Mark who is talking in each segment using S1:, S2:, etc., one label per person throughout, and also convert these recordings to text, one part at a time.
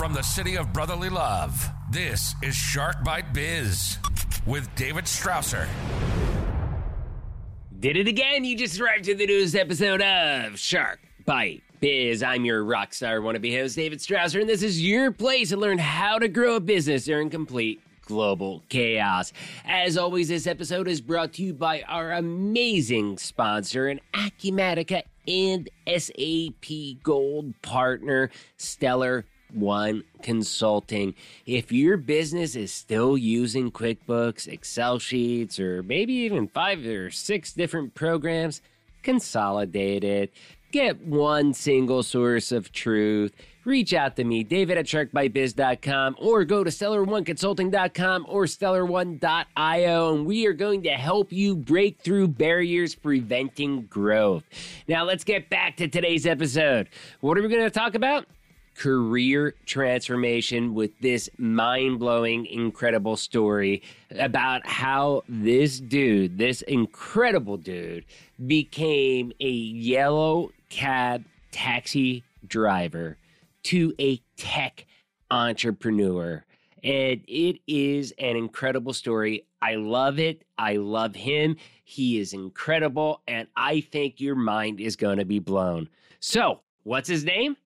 S1: From the city of brotherly love, this is Shark Bite Biz with David Strausser.
S2: Did it again. You just arrived to the newest episode of Shark Bite Biz. I'm your rock star wannabe host, David Strausser, and this is your place to learn how to grow a business during complete global chaos. As always, this episode is brought to you by our amazing sponsor and Acumatica and SAP Gold partner, Stellar one Consulting. If your business is still using QuickBooks, Excel sheets, or maybe even five or six different programs, consolidate it. Get one single source of truth. Reach out to me, David at sharkbitebiz.com, or go to stellar1consulting.com or stellar1.io, and we are going to help you break through barriers preventing growth. Now, let's get back to today's episode. What are we going to talk about? Career transformation with this mind blowing, incredible story about how this dude, this incredible dude, became a yellow cab taxi driver to a tech entrepreneur. And it is an incredible story. I love it. I love him. He is incredible. And I think your mind is going to be blown. So, what's his name?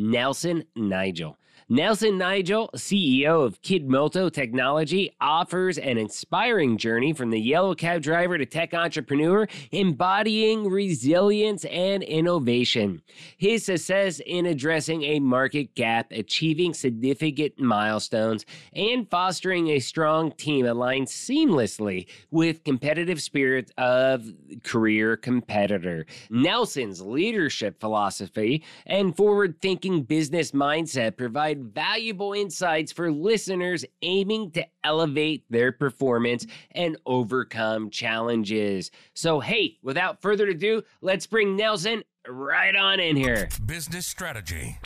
S2: Nelson Nigel. Nelson Nigel, CEO of Kidmoto Technology, offers an inspiring journey from the yellow cab driver to tech entrepreneur, embodying resilience and innovation. His success in addressing a market gap, achieving significant milestones, and fostering a strong team aligns seamlessly with competitive spirit of career competitor. Nelson's leadership philosophy and forward-thinking business mindset provide provide valuable insights for listeners aiming to elevate their performance and overcome challenges. So, hey, without further ado, let's bring Nelson right on in here.
S1: Business strategy.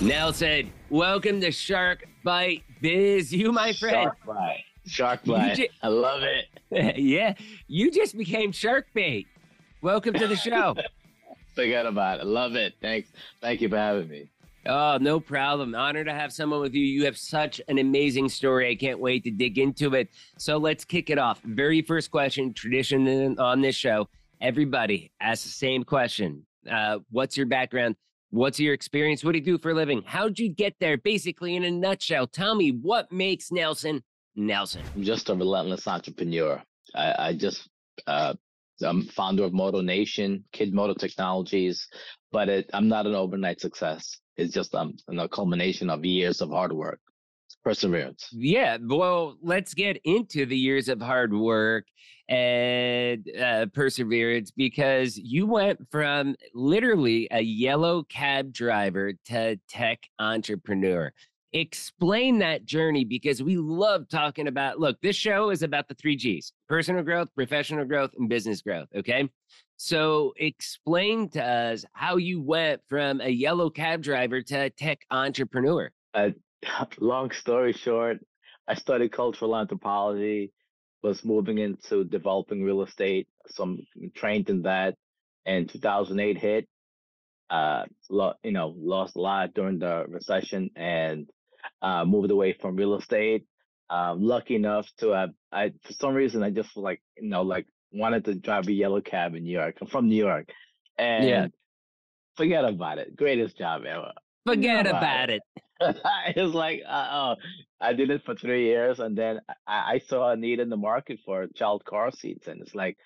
S2: Nelson, welcome to Shark Bite Biz. You, my friend.
S3: Shark Bite. Shark Bite. Ju- I love
S2: it. yeah, you just became Shark Bait. Welcome to the show.
S3: Forget about it. Love it. Thanks. Thank you for having me.
S2: Oh, no problem. Honor to have someone with you. You have such an amazing story. I can't wait to dig into it. So let's kick it off. Very first question, tradition on this show. Everybody asks the same question. Uh, what's your background? What's your experience? What do you do for a living? How'd you get there? Basically, in a nutshell, tell me what makes Nelson Nelson.
S3: I'm just a relentless entrepreneur. I, I just uh, I'm founder of Moto Nation, Kid Moto Technologies, but it, I'm not an overnight success. It's just um, a culmination of years of hard work, perseverance.
S2: Yeah. Well, let's get into the years of hard work and uh, perseverance because you went from literally a yellow cab driver to tech entrepreneur explain that journey because we love talking about look this show is about the three g's personal growth professional growth and business growth okay? So explain to us how you went from a yellow cab driver to a tech entrepreneur.
S3: Uh, long story short i studied cultural anthropology was moving into developing real estate so i'm trained in that and 2008 hit uh, lo- you know, lost a lot during the recession and uh, moved away from real estate. Um, lucky enough to have, I for some reason I just like you know like wanted to drive a yellow cab in New York. I'm from New York, and yeah. forget about it. Greatest job ever.
S2: Forget about, about it.
S3: it. it's like uh, oh, I did it for three years, and then I, I, saw a need in the market for child car seats, and it's like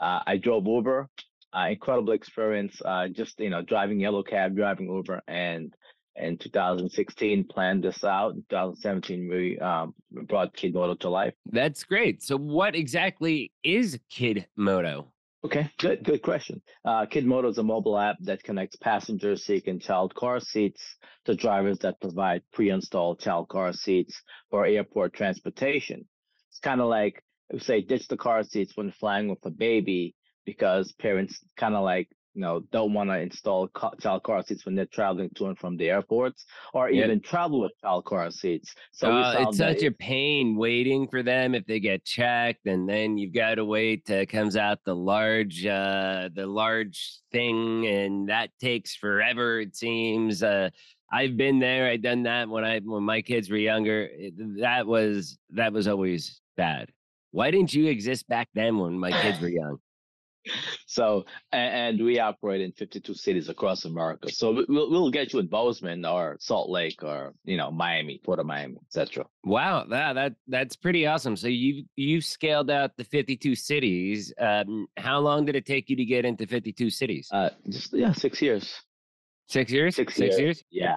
S3: uh, I drove Uber. Uh, incredible experience. Uh, just you know, driving yellow cab, driving Uber, and in 2016 planned this out. In 2017 we um, brought Kid Moto to life.
S2: That's great. So what exactly is Kid Moto?
S3: Okay, good good question. Uh, Kid Moto is a mobile app that connects passengers seeking child car seats to drivers that provide pre-installed child car seats for airport transportation. It's kind of like say ditch the car seats when flying with a baby because parents kind of like you know don't want to install child car seats when they're traveling to and from the airports or even travel with child car seats
S2: so uh, it's such a pain waiting for them if they get checked and then you've got to wait till it comes out the large uh the large thing and that takes forever it seems uh I've been there. I've done that when I when my kids were younger. That was that was always bad. Why didn't you exist back then when my kids were young?
S3: So and, and, we operate in 52 cities across america. So we'll, we'll get you in bozeman or salt lake or you know miami port of miami etc
S2: wow that, that that's pretty awesome. So you you've scaled out the 52 cities. Um, how long did it take you to get into 52 cities?
S3: Uh just yeah six years.
S2: Six years?
S3: Six, six years. years? Yeah.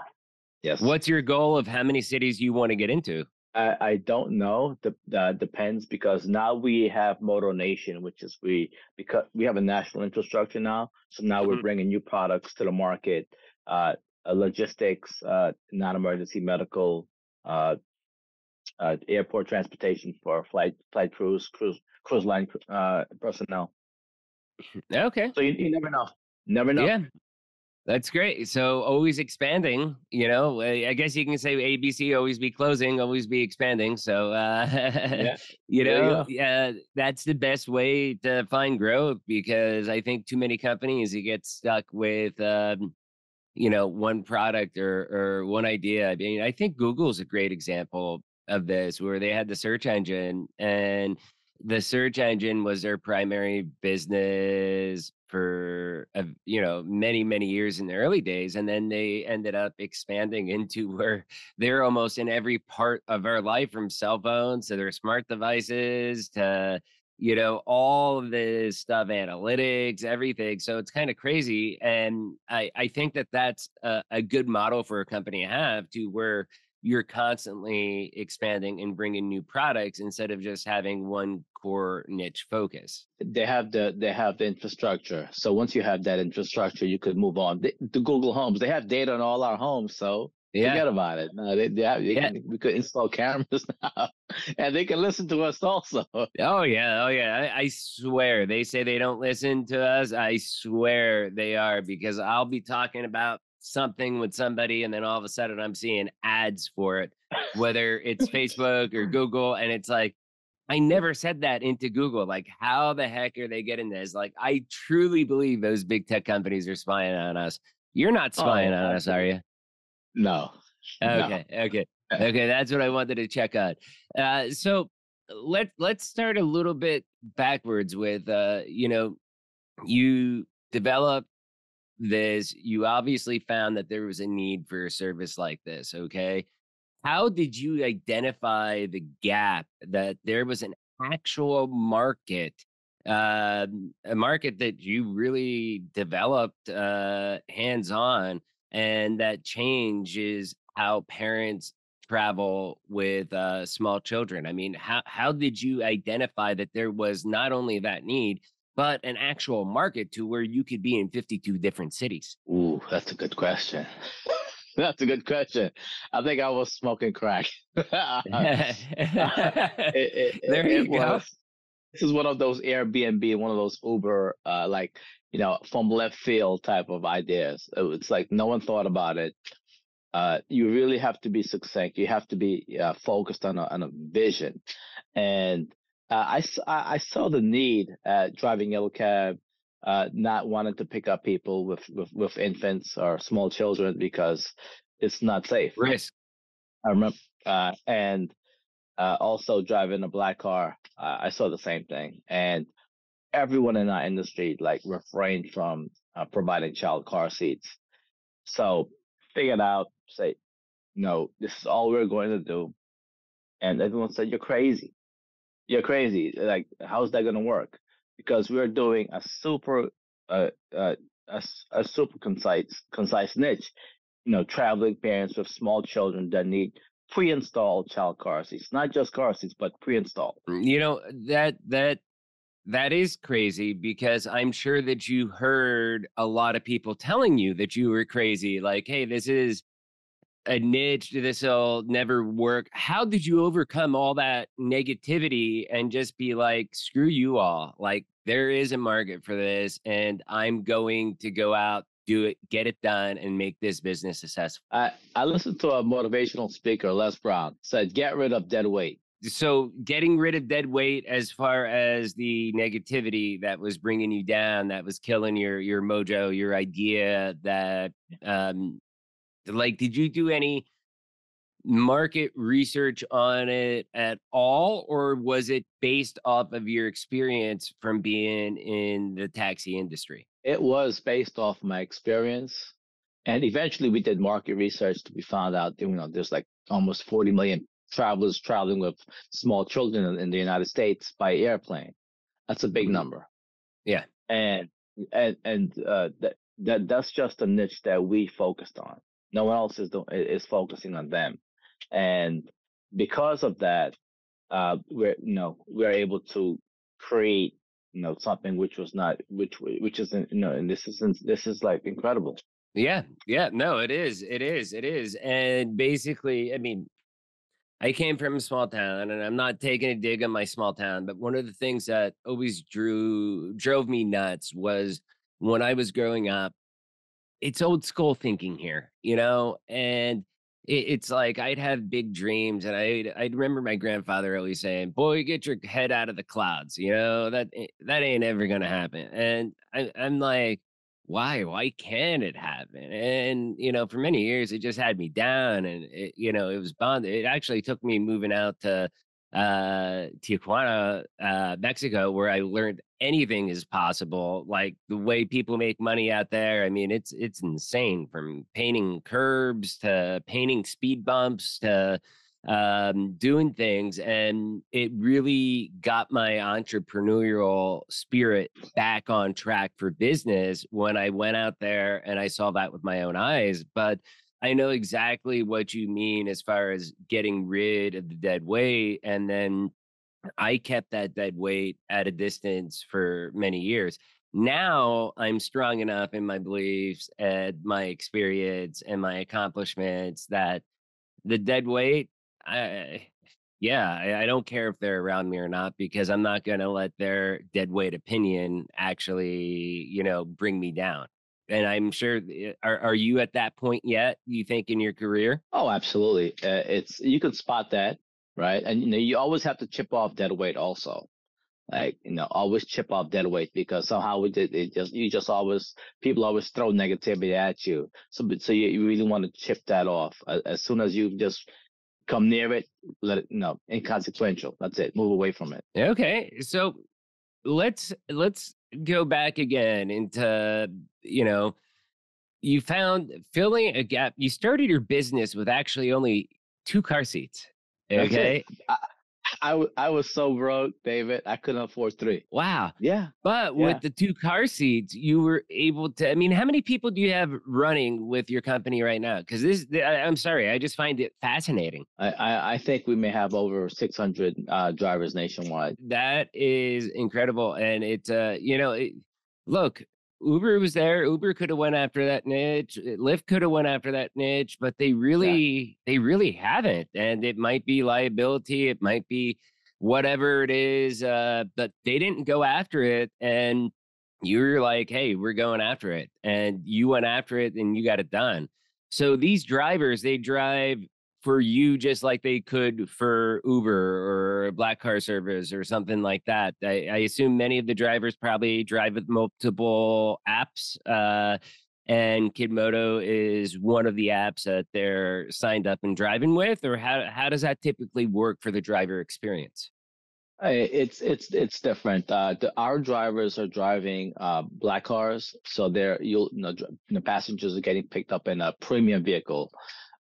S3: Yes.
S2: What's your goal of how many cities you want to get into
S3: I, I don't know. The, uh, depends because now we have Moto Nation, which is we because we have a national infrastructure now. So now mm-hmm. we're bringing new products to the market, uh, uh logistics, uh, non-emergency medical, uh, uh, airport transportation for flight flight crews, cruise cruise line personnel.
S2: Okay.
S3: So you, you never know. Never know.
S2: Yeah. That's great. So always expanding, you know, I guess you can say ABC always be closing, always be expanding. So, uh, yeah. you know, yeah, that's the best way to find growth because I think too many companies, you get stuck with, um, you know, one product or, or one idea. I mean, I think Google is a great example of this where they had the search engine and the search engine was their primary business for you know many many years in the early days and then they ended up expanding into where they're almost in every part of our life from cell phones to their smart devices to you know all of this stuff analytics everything. So it's kind of crazy and i i think that that's a, a good model for a company to have to where you're constantly expanding and bringing new products instead of just having one core niche focus.
S3: They have the they have the infrastructure. So once you have that infrastructure you could move on. The, the google homes they have data on all our homes so yeah. forget about it. No, they, they, have, they yeah. can, we could install cameras now and they can listen to us also.
S2: Oh yeah oh yeah. I, I swear they say they don't listen to us. I swear they are because i'll be talking about something with somebody and then all of a sudden I'm seeing ads for it, whether it's Facebook or Google. And it's like, I never said that into Google. Like, how the heck are they getting this? Like, I truly believe those big tech companies are spying on us. You're not spying oh, on us, are you?
S3: No.
S2: Okay. No. Okay. Okay. That's what I wanted to check out. Uh, so let let's start a little bit backwards with uh, you know, you develop this, you obviously found that there was a need for a service like this. Okay. How did you identify the gap that there was an actual market, uh, a market that you really developed uh, hands on, and that changes how parents travel with uh, small children? I mean, how, how did you identify that there was not only that need, but an actual market to where you could be in 52 different cities?
S3: Ooh, that's a good question. that's a good question. I think I was smoking crack. it,
S2: it, there you go. Was,
S3: this is one of those Airbnb, one of those Uber, uh, like you know, from left field type of ideas. It's like no one thought about it. Uh, you really have to be succinct. You have to be uh, focused on a, on a vision, and uh, I, I saw the need at driving yellow cab, uh, not wanting to pick up people with, with, with infants or small children because it's not safe.
S2: Risk.
S3: I remember, uh, and uh, also driving a black car. Uh, I saw the same thing, and everyone in our industry like refrained from uh, providing child car seats. So figured out, say, no, this is all we're going to do, and everyone said you're crazy you're crazy. Like, how's that gonna work? Because we're doing a super, uh, uh, a, a super concise, concise niche. You know, traveling parents with small children that need pre-installed child car seats, not just car seats, but pre-installed.
S2: Mm, you know that that that is crazy because I'm sure that you heard a lot of people telling you that you were crazy. Like, hey, this is a niche this'll never work how did you overcome all that negativity and just be like screw you all like there is a market for this, and I'm going to go out, do it, get it done, and make this business successful.
S3: I, I listened to a motivational speaker, Les Brown, said, get rid of dead weight.
S2: So, getting rid of dead weight as far as the negativity that was bringing you down, that was killing your your mojo, your idea that, um, like, did you do any market research on it at all, or was it based off of your experience from being in the taxi industry?
S3: It was based off my experience. And eventually we did market research to be found out, you know, there's like almost 40 million travelers traveling with small children in, the United States by airplane. That's a big mm-hmm. number.
S2: Yeah.
S3: And, and, and, uh, that, that, that's just a niche that we focused on. No one else is, is focusing on them and because of that, uh, we're you know we're able to create you know something which was not which which isn't you know and this isn't this is like incredible.
S2: Yeah, yeah, no, it is, it is, it is, and basically, I mean, I came from a small town, and I'm not taking a dig on my small town, but one of the things that always drew drove me nuts was when I was growing up. It's old school thinking here, you know, and it, it's like I'd have big dreams, and I I remember my grandfather always saying, "Boy, get your head out of the clouds." You know that that ain't ever gonna happen. And I, I'm like, why? Why can't it happen? And you know, for many years, it just had me down, and it, you know, it was bonded. It actually took me moving out to uh, Tijuana, uh, Mexico, where I learned anything is possible. Like the way people make money out there. I mean, it's it's insane. From painting curbs to painting speed bumps to um, doing things, and it really got my entrepreneurial spirit back on track for business when I went out there and I saw that with my own eyes. But I know exactly what you mean as far as getting rid of the dead weight. And then I kept that dead weight at a distance for many years. Now I'm strong enough in my beliefs and my experience and my accomplishments that the dead weight, I, yeah, I, I don't care if they're around me or not because I'm not going to let their dead weight opinion actually, you know, bring me down and I'm sure eh, are are you at that point yet? You think in your career?
S3: Oh, absolutely. Uh, it's you can spot that, right? And you know, you always have to chip off dead weight also. Like you know, always chip off dead weight because somehow we did it. Just you just always people always throw negativity at you. So so you, you really want to chip that off as soon as you just come near it. Let it you know inconsequential. That's it. Move away from it.
S2: Okay, so let's let's go back again into you know you found filling a gap you started your business with actually only two car seats okay
S3: I, I, I was so broke, David. I couldn't afford three.
S2: Wow.
S3: Yeah.
S2: But yeah. with the two car seats, you were able to. I mean, how many people do you have running with your company right now? Because this, I, am sorry, I just find it fascinating.
S3: I, I, I think we may have over 600 uh, drivers nationwide.
S2: That is incredible, and it's uh, you know, it, look, Uber was there. Uber could have went after that niche. Eh, Lyft could have went after that niche, but they really, yeah. they really haven't. And it might be liability. It might be whatever it is. Uh, but they didn't go after it. And you were like, "Hey, we're going after it," and you went after it, and you got it done. So these drivers, they drive for you just like they could for Uber or Black Car Service or something like that. I, I assume many of the drivers probably drive with multiple apps. Uh, and Kidmoto is one of the apps that they're signed up and driving with, or how how does that typically work for the driver experience?
S3: It's it's it's different. Uh, the, our drivers are driving uh, black cars, so they're you'll you know the passengers are getting picked up in a premium vehicle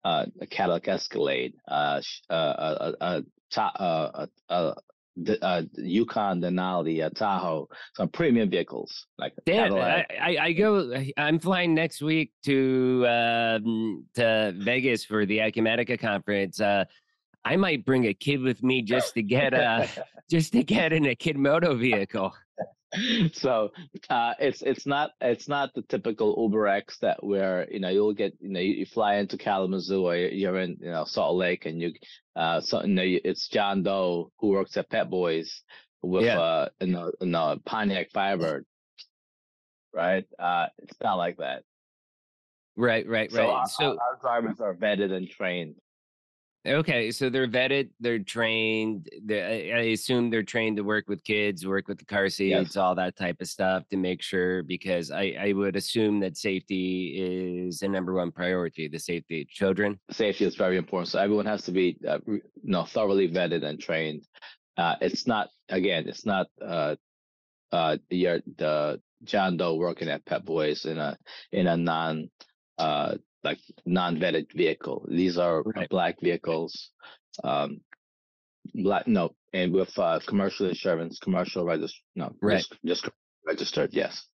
S3: uh, a Cadillac Escalade, uh, uh, uh, uh, uh, the uh, Yukon Denali, uh, Tahoe, some premium vehicles like
S2: Damn, I, I, I, go. I'm flying next week to um, to Vegas for the Acumatica conference. Uh, I might bring a kid with me just to get a just to get in a kid moto vehicle.
S3: so uh, it's it's not it's not the typical Uber X that where you know you'll get you know you, you fly into Kalamazoo or you're in you know Salt Lake and you uh so you know it's John Doe who works at Pep Boys with yeah. uh in a, in a Pontiac Firebird, right? Uh, it's not like that.
S2: Right, right,
S3: so
S2: right.
S3: Our,
S2: so
S3: our drivers are vetted and trained.
S2: Okay, so they're vetted, they're trained. They, I assume they're trained to work with kids, work with the car seats, yes. all that type of stuff to make sure. Because I, I would assume that safety is the number one priority, the safety of children.
S3: Safety is very important, so everyone has to be, uh, you know, thoroughly vetted and trained. Uh, it's not again, it's not uh, uh, the the John Doe working at Pep Boys in a in a non uh, like non-vetted vehicle. These are right. black vehicles, um, black no, and with uh, commercial insurance, commercial register, no, right. just, just registered. Yes.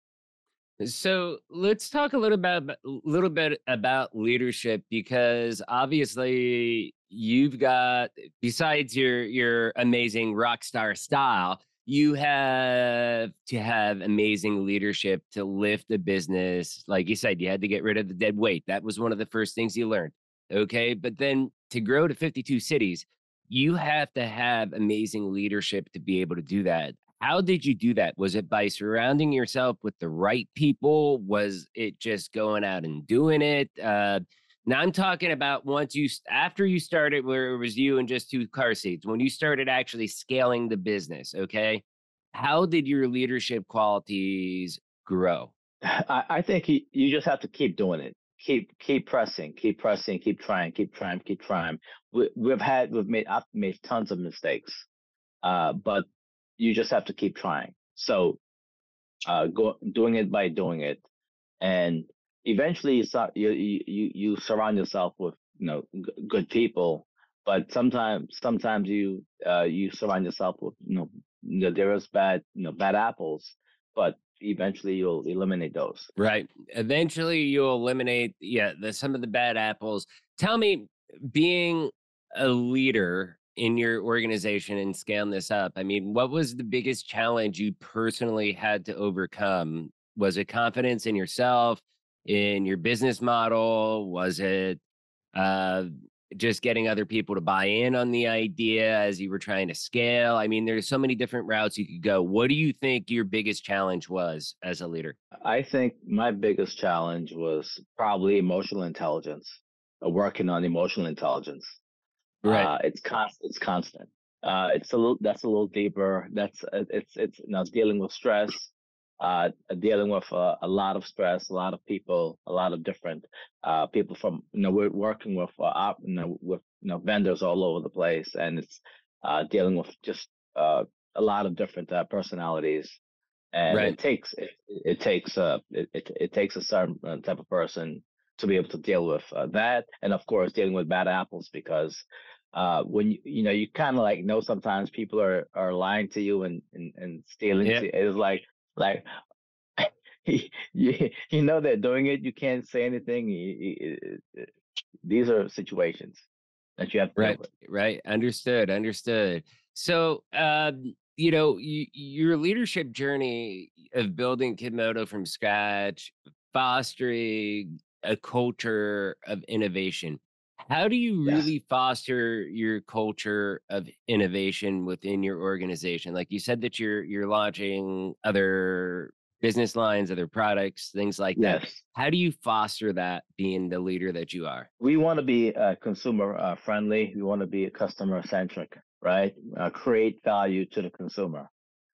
S2: So let's talk a little bit, little bit about leadership because obviously you've got besides your your amazing rock star style, you have to have amazing leadership to lift a business. Like you said, you had to get rid of the dead weight. That was one of the first things you learned. Okay. But then to grow to 52 cities, you have to have amazing leadership to be able to do that. How did you do that? Was it by surrounding yourself with the right people? Was it just going out and doing it? Uh, now I'm talking about once you after you started where it was you and just two car seats. When you started actually scaling the business, okay? How did your leadership qualities grow?
S3: I, I think you, you just have to keep doing it. Keep keep pressing, keep pressing, keep trying, keep trying, keep trying. We, we've had we've made I've made tons of mistakes, uh, but you just have to keep trying. So, uh, go doing it by doing it, and eventually you you you, you surround yourself with you know g- good people but sometimes sometimes you uh, you surround yourself with you know there is bad you know bad apples but eventually you'll eliminate those.
S2: Right. Eventually you'll eliminate yeah the, some of the bad apples. Tell me being a leader in your organization and scaling this up i mean what was the biggest challenge you personally had to overcome? Was it confidence in yourself in your business model? Was it uh, just getting other people to buy in on the idea as you were trying to scale? I mean, there's so many different routes you could go. What do you think your biggest challenge was as a leader?
S3: I think my biggest challenge was probably emotional intelligence, uh, working on emotional intelligence. Right. Uh, it's constant. It's constant. Uh, it's a little. That's a little deeper. That's uh, it's it's you know, dealing with stress uh, dealing with uh, a lot of stress, a lot of people, a lot of different uh, people from you know we're working with uh, you know, with you know vendors all over the place, and it's uh, dealing with just uh, a lot of different personalities, and right. it takes it, it takes uh it, it, it takes a certain type of person to be able to deal with that, and of course dealing with bad apples because uh, when you you know you kind of like know sometimes people are are lying to you and and, and stealing yeah. it's like like you, you know they're doing it. You can't say anything. These are situations that you have to
S2: right, right. Understood, understood. So, um, you know, you, your leadership journey of building Kidmoto from scratch, fostering a culture of innovation. How do you really yes. foster your culture of innovation within your organization? Like you said that you're you're launching other business lines, other products, things like yes. that. How do you foster that being the leader that you are?
S3: We want to be uh, consumer uh, friendly. We want to be customer centric, right? Uh, create value to the consumer.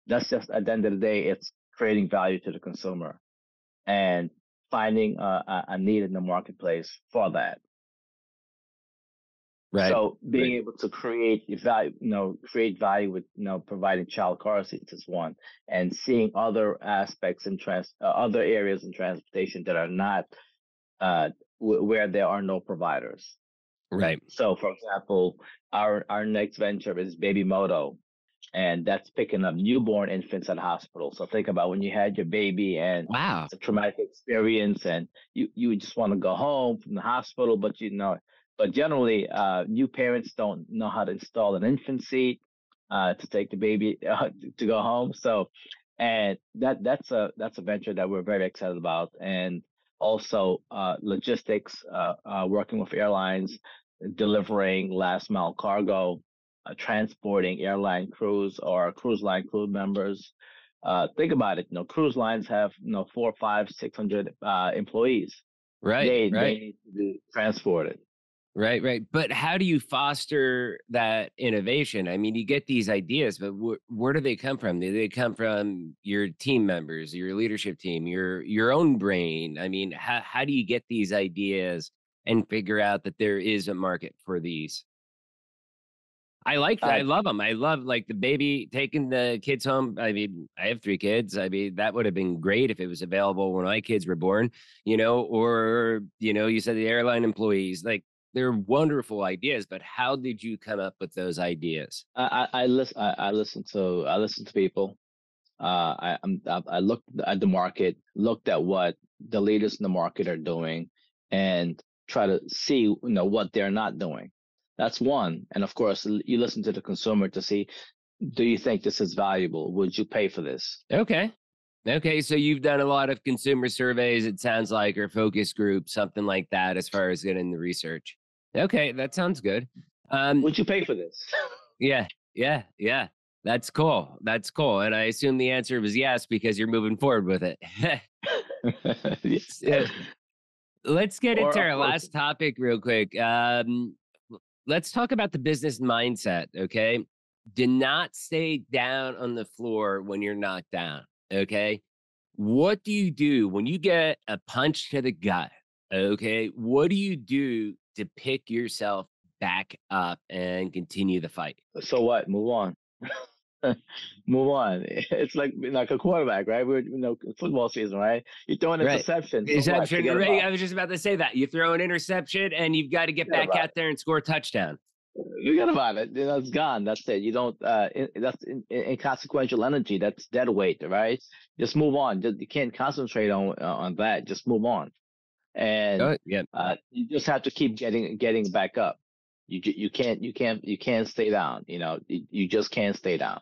S3: That's just at the end of the day, it's creating value to the consumer and finding a, a need in the marketplace for that. Right. So being right. able to create value, you know, create value with, you know, providing child car seats is one, and seeing other aspects and trans, uh, other areas in transportation that are not, uh, w- where there are no providers.
S2: Right.
S3: So, for example, our our next venture is Baby Moto, and that's picking up newborn infants at hospital. So think about when you had your baby and
S2: wow,
S3: it's a traumatic experience, and you you just want to go home from the hospital, but you know but generally, uh, new parents don't know how to install an infant seat uh, to take the baby uh, to go home. So, and that that's a that's a venture that we're very excited about, and also uh, logistics, uh, uh, working with airlines, delivering last mile cargo uh, transporting airline crews or cruise line crew members. Uh, think about it. You know, cruise lines have you know four, five, six hundred uh, employees.
S2: Right,
S3: they,
S2: right.
S3: They need to be transported.
S2: Right, right. But how do you foster that innovation? I mean, you get these ideas, but wh- where do they come from? Do they come from your team members, your leadership team, your your own brain? I mean, how how do you get these ideas and figure out that there is a market for these? I like. I
S3: Uh,
S2: love them. I love like the baby taking the kids home. I mean, I have three kids. I mean, that would have been great if it was available when my kids were born, you know, or, you know, you said the airline employees, like they're wonderful ideas, but how did you come up with those ideas?
S3: I I, I listen. I, I listen to I listen to people. Uh, I I'm, I I looked at the market, looked at what the leaders in the market are doing, and try to see you know what they're not doing. That's one. And of course, you listen to the consumer to see, do you think this is valuable? Would you pay for this?
S2: Okay. Okay. So you've done a lot of consumer surveys, it sounds like, or focus groups, something like that, as far as getting the research. Okay. That sounds good. Um,
S3: Would you pay for this?
S2: Yeah, yeah, yeah. That's cool. That's cool. And I assume the answer was yes because you're moving forward with it.
S3: Yes.
S2: Uh, let's get
S3: Or,
S2: into our last topic real quick. Um, let's talk about the business mindset. Okay. Do not stay down on the floor when you're knocked down. Okay. What do you do when you get a punch to the gut? Okay. What do you do to pick yourself back up and continue the fight?
S3: so what? Move on. Move on. It's like like a quarterback, right? We're you know football season, right? You throw an
S2: Right.
S3: interception.
S2: Interception. Right, I was just about to say that. You throw an interception and you've got to get
S3: Forget
S2: back out there and score a touchdown.
S3: Forget about it. You know, it's gone. That's it. You don't. Uh, in, that's in, in, inconsequential energy. That's dead weight, right? Just move on. Just, you can't concentrate on uh, on that. Just move on, and
S2: Oh, yeah.
S3: uh, you just have to keep getting getting back up. You you can't you can't you can't stay down. You know, you, you just can't stay down.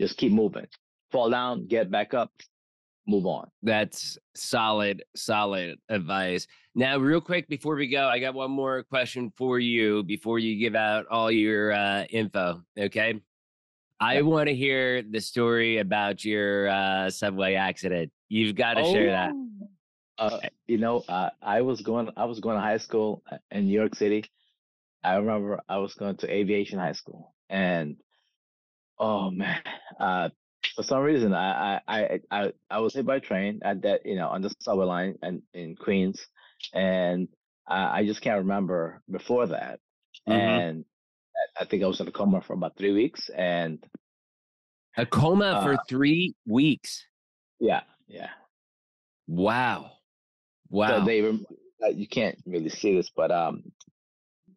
S3: Just keep moving. Fall down, get back up, move on.
S2: That's solid, solid advice. Now, real quick before we go, I got one more question for you before you give out all your uh, info. Okay. I want to hear the story about your uh, subway accident. You've got to share that.
S3: Uh, you know, uh, I was going I was going to high school uh, in New York City. I remember I was going to aviation high school, and oh man, uh, for some reason I I I I, I was hit by a train at that you know on the subway line and in Queens, and I, I just can't remember before that,
S2: Mhm.
S3: and I- I think I was in a coma for about three weeks, and
S2: A coma for
S3: Uh,
S2: three weeks.
S3: yeah, yeah.
S2: Wow. Wow.
S3: So they uh, you can't really see this, but um,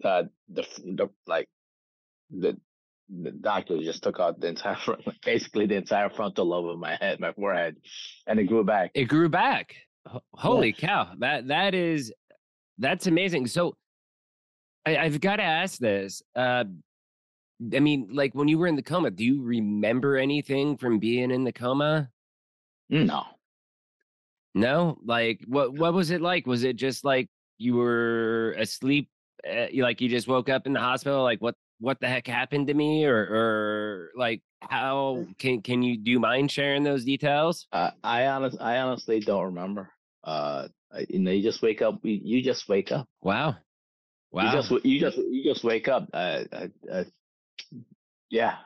S3: uh, the the like the the doctor just took out the entire front, basically the entire frontal lobe of my head, my forehead, and it grew back.
S2: it grew back. Ho- Holy cow. That that is that's amazing. So I, I've got to ask this. Uh I mean, like when you were in the coma, do you remember anything from being in the coma?
S3: No,
S2: No? Like what what was it like? Was it just like you were asleep uh, like you just woke up in the hospital like what what the heck happened to me or or like how can can you do you mind sharing those details?
S3: uh, I honest I honestly don't remember. Uh, you know, you just wake up. You, you just wake up.
S2: Wow. Wow.
S3: You just you just you just wake up. Uh, uh, uh, yeah.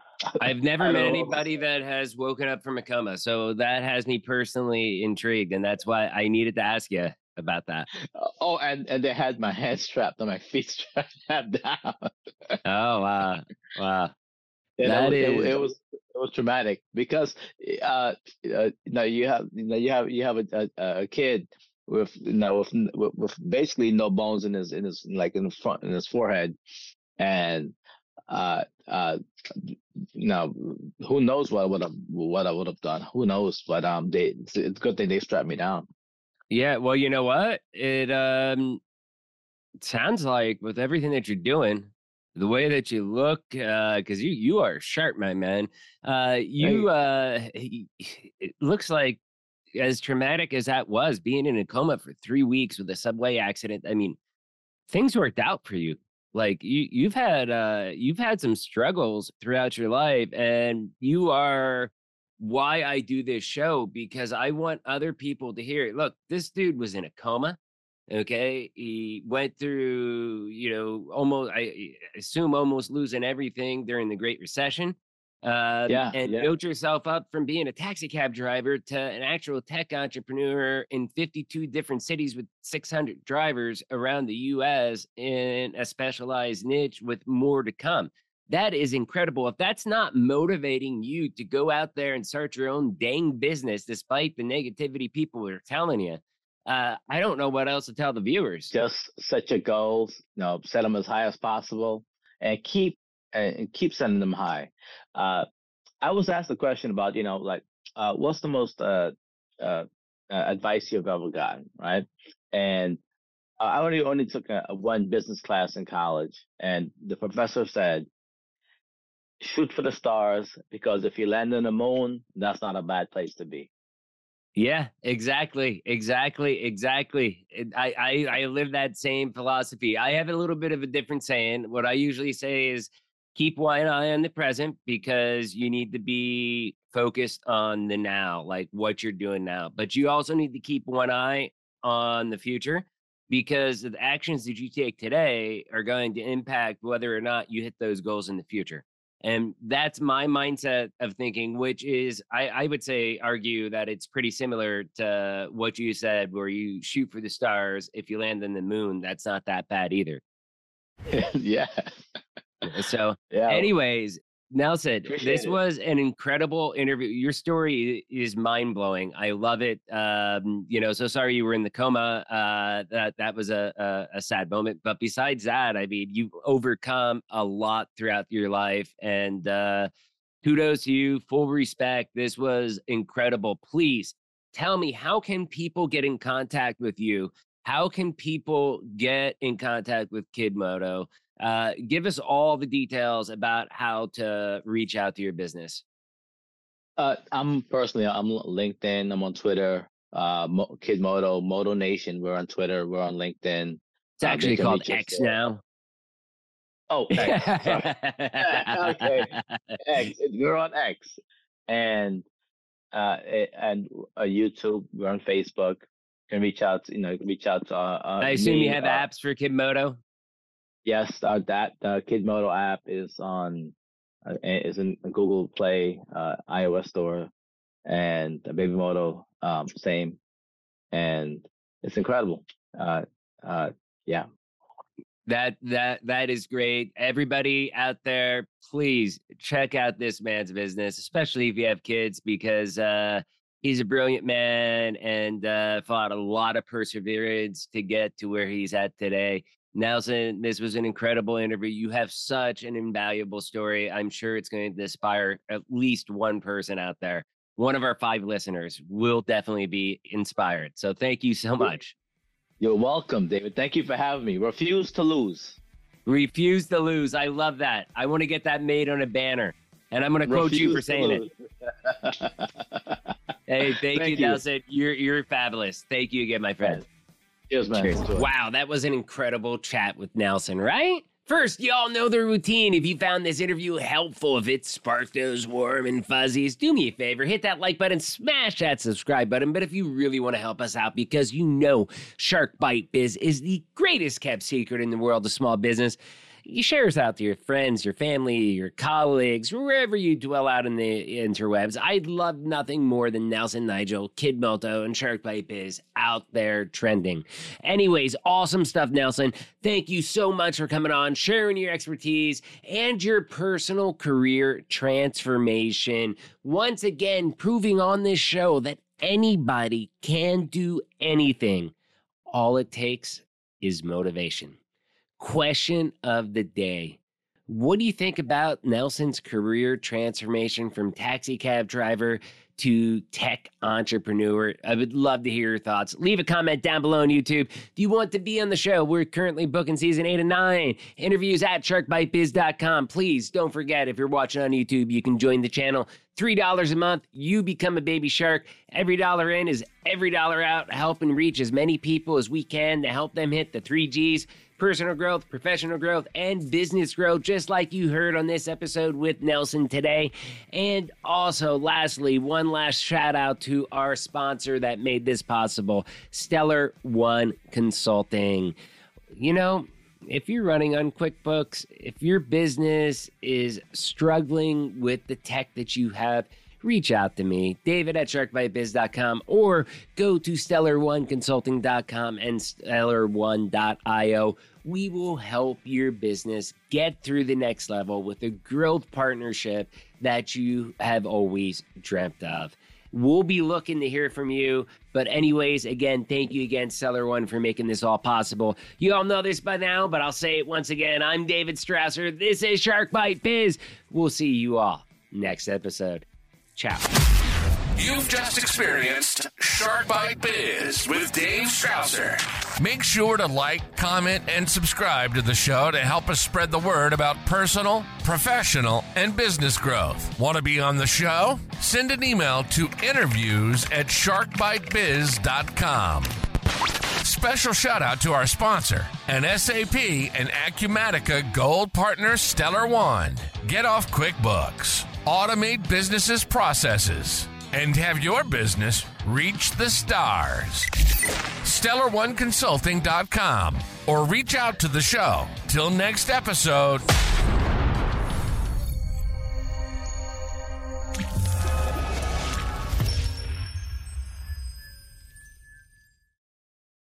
S2: I've never met anybody that has woken up from a coma. So that has me personally intrigued. And that's why I needed to ask you about that.
S3: Oh, and and they had my hands strapped and my feet strapped down.
S2: Oh, wow. Wow.
S3: Yeah,
S2: That
S3: was, it,
S2: is-
S3: it was it was traumatic because uh, uh you know you have you know you have you have a a, a kid with you know with, with with basically no bones in his in his like in the front in his forehead and uh uh you know who knows what I would have what I would have done who knows but um they it's, it's a good thing they strapped me down
S2: Yeah. Well, you know what? It um sounds like with everything that you're doing, the way that you look, uh, because you you are sharp, my man. Uh, you uh, it looks like as traumatic as that was, being in a coma for three weeks with a subway accident. I mean, things worked out for you. Like you you've had uh you've had some struggles throughout your life and you are why I do this show because I want other people to hear it. Look, this dude was in a coma. Okay. He went through, you know, almost, I assume almost losing everything during the Great Recession. Uh,
S3: Yeah,
S2: and
S3: yeah.
S2: built yourself up from being a taxi cab driver to an actual tech entrepreneur in 52 different cities with 600 drivers around the US in a specialized niche with more to come. That is incredible. If that's not motivating you to go out there and start your own dang business despite the negativity people are telling you, uh, I don't know what else to tell the viewers.
S3: Just set your goals, you know, set them as high as possible, and keep and keep sending them high. Uh, I was asked a question about, you know, like, uh, what's the most uh, uh, uh, advice you've ever gotten, right? And I only only took a, a one business class in college, and the professor said, "Shoot for the stars, because if you land on the moon, that's not a bad place to be."
S2: Yeah, exactly, exactly, exactly. I, I I live that same philosophy. I have a little bit of a different saying. What I usually say is keep one eye on the present because you need to be focused on the now, like what you're doing now. But you also need to keep one eye on the future because the actions that you take today are going to impact whether or not you hit those goals in the future. And that's my mindset of thinking, which is, I, I would say, argue that it's pretty similar to what you said, where you shoot for the stars. If you land on the moon, that's not that bad either.
S3: yeah,
S2: So,
S3: yeah.
S2: anyways, Nelson,
S3: Appreciate
S2: this
S3: it.
S2: was an incredible interview. Your story is mind blowing. I love it. Um, you know, so sorry you were in the coma. Uh, that that was a, a a sad moment. But besides that, I mean, you've overcome a lot throughout your life, and uh, kudos to you. Full respect. This was incredible. Please tell me how can people get in contact with you? How can people get in contact with Kidmoto? Uh, give us all the details about how to reach out to your business.
S3: Uh, I'm personally, I'm LinkedIn. I'm on Twitter. Uh, Mo- Kid Moto, Moto Nation. We're on Twitter. We're on LinkedIn.
S2: It's
S3: Uh,
S2: actually
S3: can
S2: called X
S3: there.
S2: now.
S3: Oh, X. okay. X. We're on X, and uh, and uh, YouTube. We're on Facebook. Can reach out. You know, reach out to. Uh, uh,
S2: I assume
S3: me,
S2: you have
S3: uh,
S2: apps for Kidmoto.
S3: Yes, uh, that the Kid Moto app is on uh, is in Google Play, uh, iOS store, and Baby Moto um, same, and it's incredible. Uh, uh, yeah,
S2: That that that is great. Everybody out there, please check out this man's business, especially if you have kids, because uh, he's a brilliant man and uh, fought a lot of perseverance to get to where he's at today. Nelson, this was an incredible interview. You have such an invaluable story. I'm sure it's going to inspire at least one person out there. One of our five listeners will definitely be inspired. So thank you so much.
S3: you're welcome, David. Thank you for having me. Refuse to lose.
S2: Refuse to lose. I love that. I want to get that made on a banner. And I'm going to quote you for saying it. Hey, thank,
S3: Thank
S2: you,
S3: you.
S2: Nelson. You're you're fabulous. Thank you again, my friend.
S3: Cheers, man.
S2: Cheers. Wow, that was an incredible chat with Nelson, right? First, y'all know the routine. If you found this interview helpful, if it sparked those warm and fuzzies, do me a favor, hit that like button, smash that subscribe button. But if you really want to help us out, because you know Shark Bite Biz is the greatest kept secret in the world of small business, you share us out to your friends, your family, your colleagues, wherever you dwell out in the interwebs. I'd love nothing more than Nelson Nigel, Kid Moto, and Shark Bite Biz out there trending. Anyways, awesome stuff, Nelson. Thank you so much for coming on, sharing your expertise and your personal career transformation. Once again, proving on this show that anybody can do anything. All it takes is motivation. Question of the day. What do you think about Nelson's career transformation from taxi cab driver to tech entrepreneur? I would love to hear your thoughts. Leave a comment down below on YouTube. Do you want to be on the show? We're currently booking season eight and nine. Interviews at sharkbitebiz.com. Please don't forget if you're watching on YouTube, you can join the channel. $3 a month, you become a baby shark. Every dollar in is every dollar out, helping reach as many people as we can to help them hit the three G's personal growth, professional growth, and business growth, just like you heard on this episode with Nelson today. And also, lastly, one last shout out to our sponsor that made this possible Stellar One Consulting. You know, if you're running on QuickBooks, if your business is struggling with the tech that you have, reach out to me, David at sharkbitebiz.com, or go to stellar1consulting.com and stellar1.io. We will help your business get through the next level with a growth partnership that you have always dreamt of. We'll be looking to hear from you. But, anyways, again, thank you again, Stellar One, for making this all possible. You all know this by now, but I'll say it once again. I'm David Strausser. This is Shark Bite Biz. We'll see you all next episode. Ciao.
S1: You've just experienced Shark Bite Biz with Dave Strausser. Make sure to like, comment, and subscribe to the show to help us spread the word about personal, professional, and business growth. Want to be on the show? Send an email to interviews at sharkbitebiz.com. Special shout out to our sponsor, an SAP and Acumatica Gold Partner Stellar One. Get off QuickBooks. Automate businesses' processes and have your business reach the stars. StellarOneConsulting.com or reach out to the show. Till next episode.